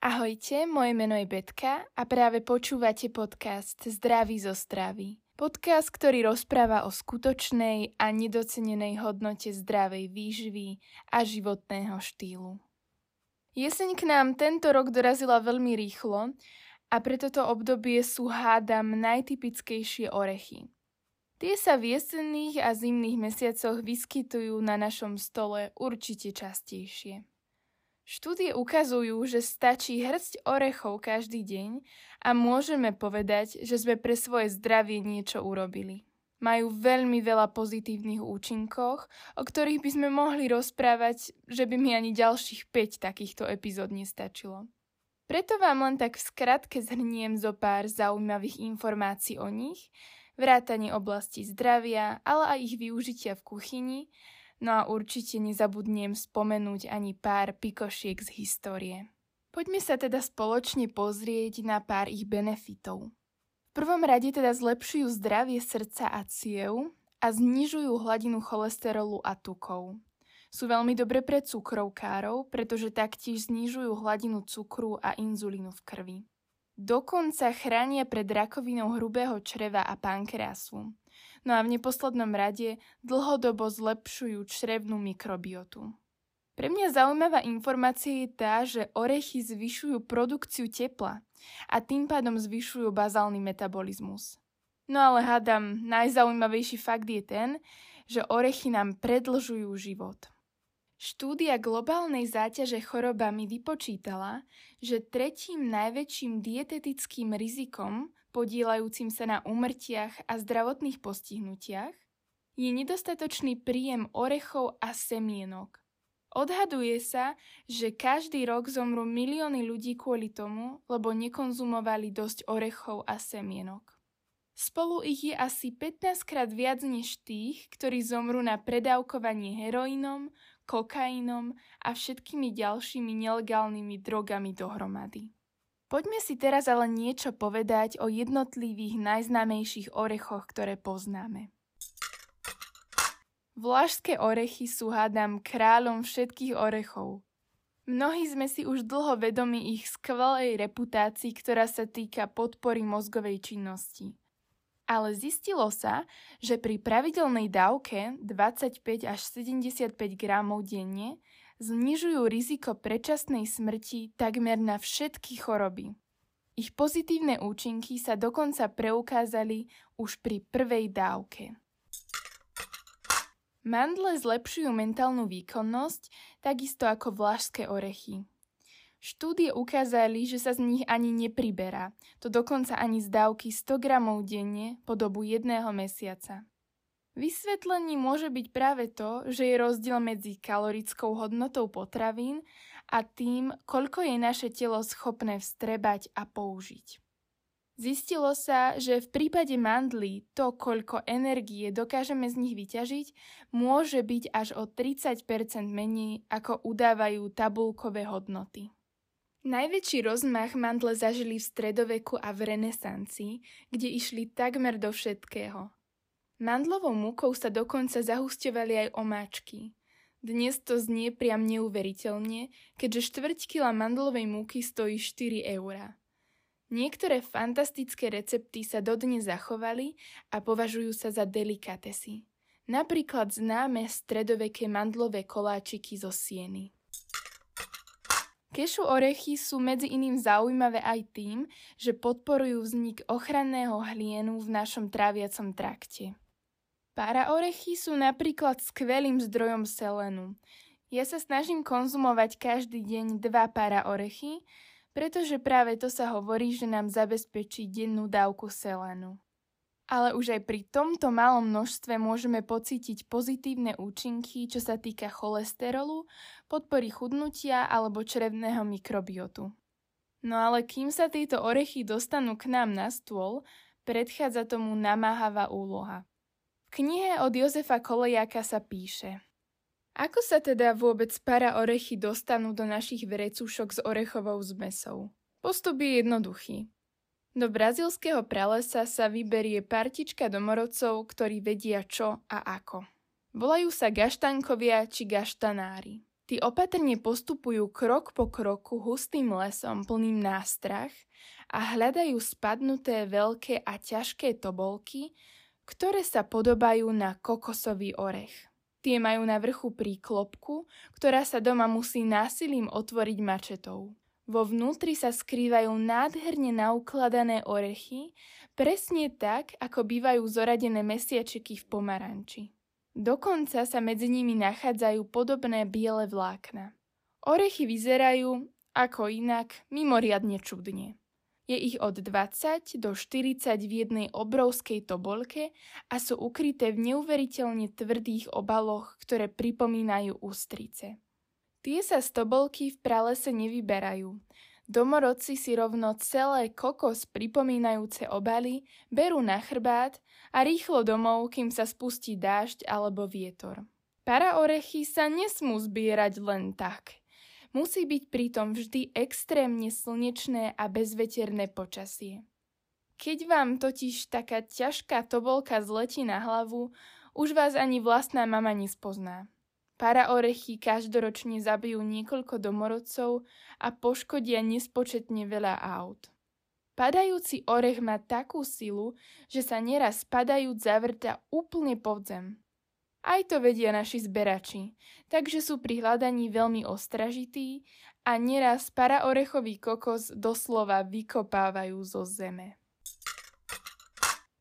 Ahojte, moje meno je Betka a práve počúvate podcast Zdraví zo stravy. Podcast, ktorý rozpráva o skutočnej a nedocenenej hodnote zdravej výživy a životného štýlu. Jeseň k nám tento rok dorazila veľmi rýchlo a pre toto obdobie sú hádam najtypickejšie orechy. Tie sa v jesenných a zimných mesiacoch vyskytujú na našom stole určite častejšie. Štúdie ukazujú, že stačí hrst orechov každý deň a môžeme povedať, že sme pre svoje zdravie niečo urobili. Majú veľmi veľa pozitívnych účinkov, o ktorých by sme mohli rozprávať, že by mi ani ďalších 5 takýchto epizód nestačilo. Preto vám len tak v skratke zhrniem zo pár zaujímavých informácií o nich, vrátanie oblasti zdravia, ale aj ich využitia v kuchyni No a určite nezabudnem spomenúť ani pár pikošiek z histórie. Poďme sa teda spoločne pozrieť na pár ich benefitov. V prvom rade teda zlepšujú zdravie srdca a ciev a znižujú hladinu cholesterolu a tukov. Sú veľmi dobre pre cukrovkárov, pretože taktiež znižujú hladinu cukru a inzulínu v krvi. Dokonca chránia pred rakovinou hrubého čreva a pankreasu. No a v neposlednom rade dlhodobo zlepšujú črevnú mikrobiotu. Pre mňa zaujímavá informácia je tá, že orechy zvyšujú produkciu tepla a tým pádom zvyšujú bazálny metabolizmus. No ale hádam, najzaujímavejší fakt je ten, že orechy nám predlžujú život. Štúdia globálnej záťaže chorobami vypočítala, že tretím najväčším dietetickým rizikom podielajúcim sa na úmrtiach a zdravotných postihnutiach, je nedostatočný príjem orechov a semienok. Odhaduje sa, že každý rok zomrú milióny ľudí kvôli tomu, lebo nekonzumovali dosť orechov a semienok. Spolu ich je asi 15 krát viac než tých, ktorí zomrú na predávkovanie heroínom, kokainom a všetkými ďalšími nelegálnymi drogami dohromady. Poďme si teraz ale niečo povedať o jednotlivých najznámejších orechoch, ktoré poznáme. Vlašské orechy sú hádam kráľom všetkých orechov. Mnohí sme si už dlho vedomi ich skvelej reputácii, ktorá sa týka podpory mozgovej činnosti. Ale zistilo sa, že pri pravidelnej dávke 25 až 75 gramov denne znižujú riziko predčasnej smrti takmer na všetky choroby. Ich pozitívne účinky sa dokonca preukázali už pri prvej dávke. Mandle zlepšujú mentálnu výkonnosť, takisto ako vlašské orechy. Štúdie ukázali, že sa z nich ani nepriberá, to dokonca ani z dávky 100 gramov denne po dobu jedného mesiaca. Vysvetlením môže byť práve to, že je rozdiel medzi kalorickou hodnotou potravín a tým, koľko je naše telo schopné vstrebať a použiť. Zistilo sa, že v prípade mandlí to, koľko energie dokážeme z nich vyťažiť, môže byť až o 30% menej, ako udávajú tabulkové hodnoty. Najväčší rozmach mandle zažili v stredoveku a v renesancii, kde išli takmer do všetkého – Mandlovou múkou sa dokonca zahusťovali aj omáčky. Dnes to znie priam neuveriteľne, keďže štvrť kila mandlovej múky stojí 4 eurá. Niektoré fantastické recepty sa dodnes zachovali a považujú sa za delikatesy. Napríklad známe stredoveké mandlové koláčiky zo sieny. Kešu orechy sú medzi iným zaujímavé aj tým, že podporujú vznik ochranného hlienu v našom tráviacom trakte. Paraorechy sú napríklad skvelým zdrojom selenu. Ja sa snažím konzumovať každý deň dva paraorechy, pretože práve to sa hovorí, že nám zabezpečí dennú dávku selenu. Ale už aj pri tomto malom množstve môžeme pocítiť pozitívne účinky, čo sa týka cholesterolu, podpory chudnutia alebo črevného mikrobiotu. No ale kým sa tieto orechy dostanú k nám na stôl, predchádza tomu namáhavá úloha. V knihe od Jozefa Kolejaka sa píše Ako sa teda vôbec para orechy dostanú do našich vrecúšok s orechovou zmesou? Postup je jednoduchý. Do brazilského pralesa sa vyberie partička domorodcov, ktorí vedia čo a ako. Volajú sa gaštankovia či gaštanári. Tí opatrne postupujú krok po kroku hustým lesom plným nástrach a hľadajú spadnuté veľké a ťažké tobolky, ktoré sa podobajú na kokosový orech. Tie majú na vrchu príklopku, ktorá sa doma musí násilím otvoriť mačetou. Vo vnútri sa skrývajú nádherne naukladané orechy, presne tak, ako bývajú zoradené mesiačiky v pomaranči. Dokonca sa medzi nimi nachádzajú podobné biele vlákna. Orechy vyzerajú, ako inak, mimoriadne čudne. Je ich od 20 do 40 v jednej obrovskej tobolke a sú ukryté v neuveriteľne tvrdých obaloch, ktoré pripomínajú ústrice. Tie sa z tobolky v pralese nevyberajú, Domorodci si rovno celé kokos pripomínajúce obaly berú na chrbát a rýchlo domov, kým sa spustí dážď alebo vietor. Para orechy sa nesmú zbierať len tak. Musí byť pritom vždy extrémne slnečné a bezveterné počasie. Keď vám totiž taká ťažká tobolka zletí na hlavu, už vás ani vlastná mama nespozná. Para orechy každoročne zabijú niekoľko domorodcov a poškodia nespočetne veľa aut. Padajúci orech má takú silu, že sa neraz padajúc zavrta úplne pod zem. Aj to vedia naši zberači, takže sú pri hľadaní veľmi ostražití a neraz paraorechový kokos doslova vykopávajú zo zeme.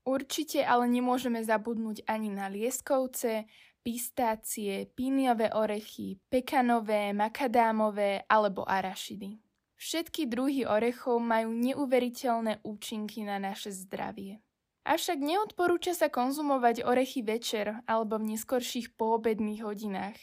Určite ale nemôžeme zabudnúť ani na lieskovce, pistácie, píniové orechy, pekanové, makadámové alebo arašidy. Všetky druhy orechov majú neuveriteľné účinky na naše zdravie. Avšak neodporúča sa konzumovať orechy večer alebo v neskorších poobedných hodinách.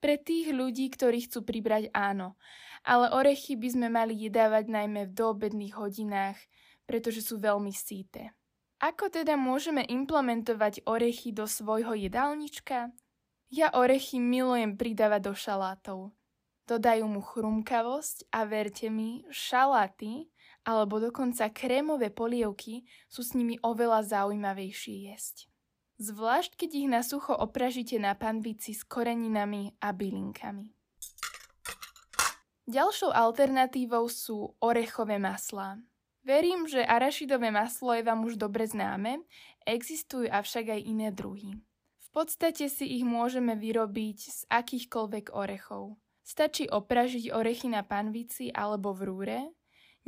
Pre tých ľudí, ktorí chcú pribrať áno, ale orechy by sme mali jedávať najmä v doobedných hodinách, pretože sú veľmi síte. Ako teda môžeme implementovať orechy do svojho jedálnička? Ja orechy milujem pridávať do šalátov. Dodajú mu chrumkavosť a verte mi, šaláty alebo dokonca krémové polievky sú s nimi oveľa zaujímavejšie jesť. Zvlášť keď ich na sucho opražíte na panvici s koreninami a bylinkami. Ďalšou alternatívou sú orechové maslá. Verím, že arašidové maslo je vám už dobre známe, existujú avšak aj iné druhy. V podstate si ich môžeme vyrobiť z akýchkoľvek orechov. Stačí opražiť orechy na panvici alebo v rúre,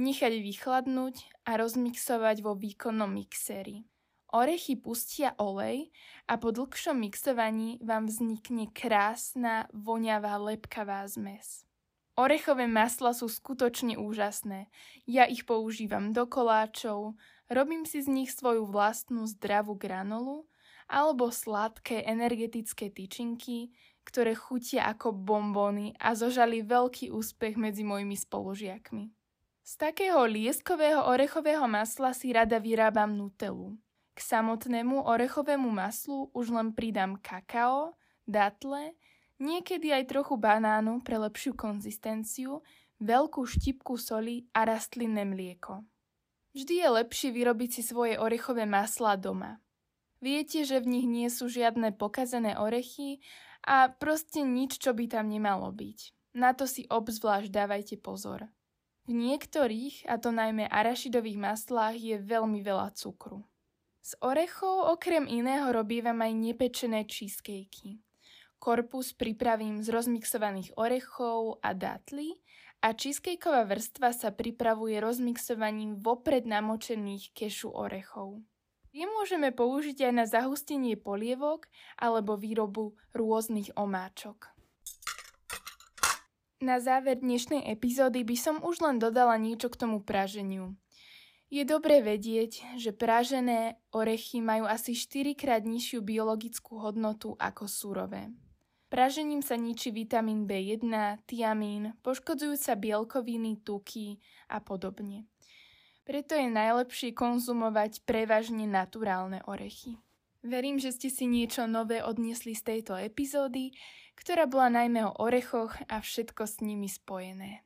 nechať vychladnúť a rozmixovať vo výkonnom mixéri. Orechy pustia olej a po dlhšom mixovaní vám vznikne krásna, voňavá, lepkavá zmes. Orechové masla sú skutočne úžasné. Ja ich používam do koláčov, robím si z nich svoju vlastnú zdravú granolu alebo sladké energetické tyčinky, ktoré chutia ako bombóny a zožali veľký úspech medzi mojimi spolužiakmi. Z takého lieskového orechového masla si rada vyrábam nutelu. K samotnému orechovému maslu už len pridám kakao, datle, niekedy aj trochu banánu pre lepšiu konzistenciu, veľkú štipku soli a rastlinné mlieko. Vždy je lepšie vyrobiť si svoje orechové maslá doma. Viete, že v nich nie sú žiadne pokazené orechy a proste nič, čo by tam nemalo byť. Na to si obzvlášť dávajte pozor. V niektorých, a to najmä arašidových maslách, je veľmi veľa cukru. Z orechov okrem iného robívam aj nepečené cheesecakey. Korpus pripravím z rozmixovaných orechov a datly a cheesecakeová vrstva sa pripravuje rozmixovaním vopred namočených kešu orechov. Je môžeme použiť aj na zahustenie polievok alebo výrobu rôznych omáčok. Na záver dnešnej epizódy by som už len dodala niečo k tomu praženiu. Je dobre vedieť, že pražené orechy majú asi 4 krát nižšiu biologickú hodnotu ako surové. Pražením sa ničí vitamín B1, tiamín, poškodzujú sa bielkoviny, tuky a podobne. Preto je najlepšie konzumovať prevažne naturálne orechy. Verím, že ste si niečo nové odniesli z tejto epizódy, ktorá bola najmä o orechoch a všetko s nimi spojené.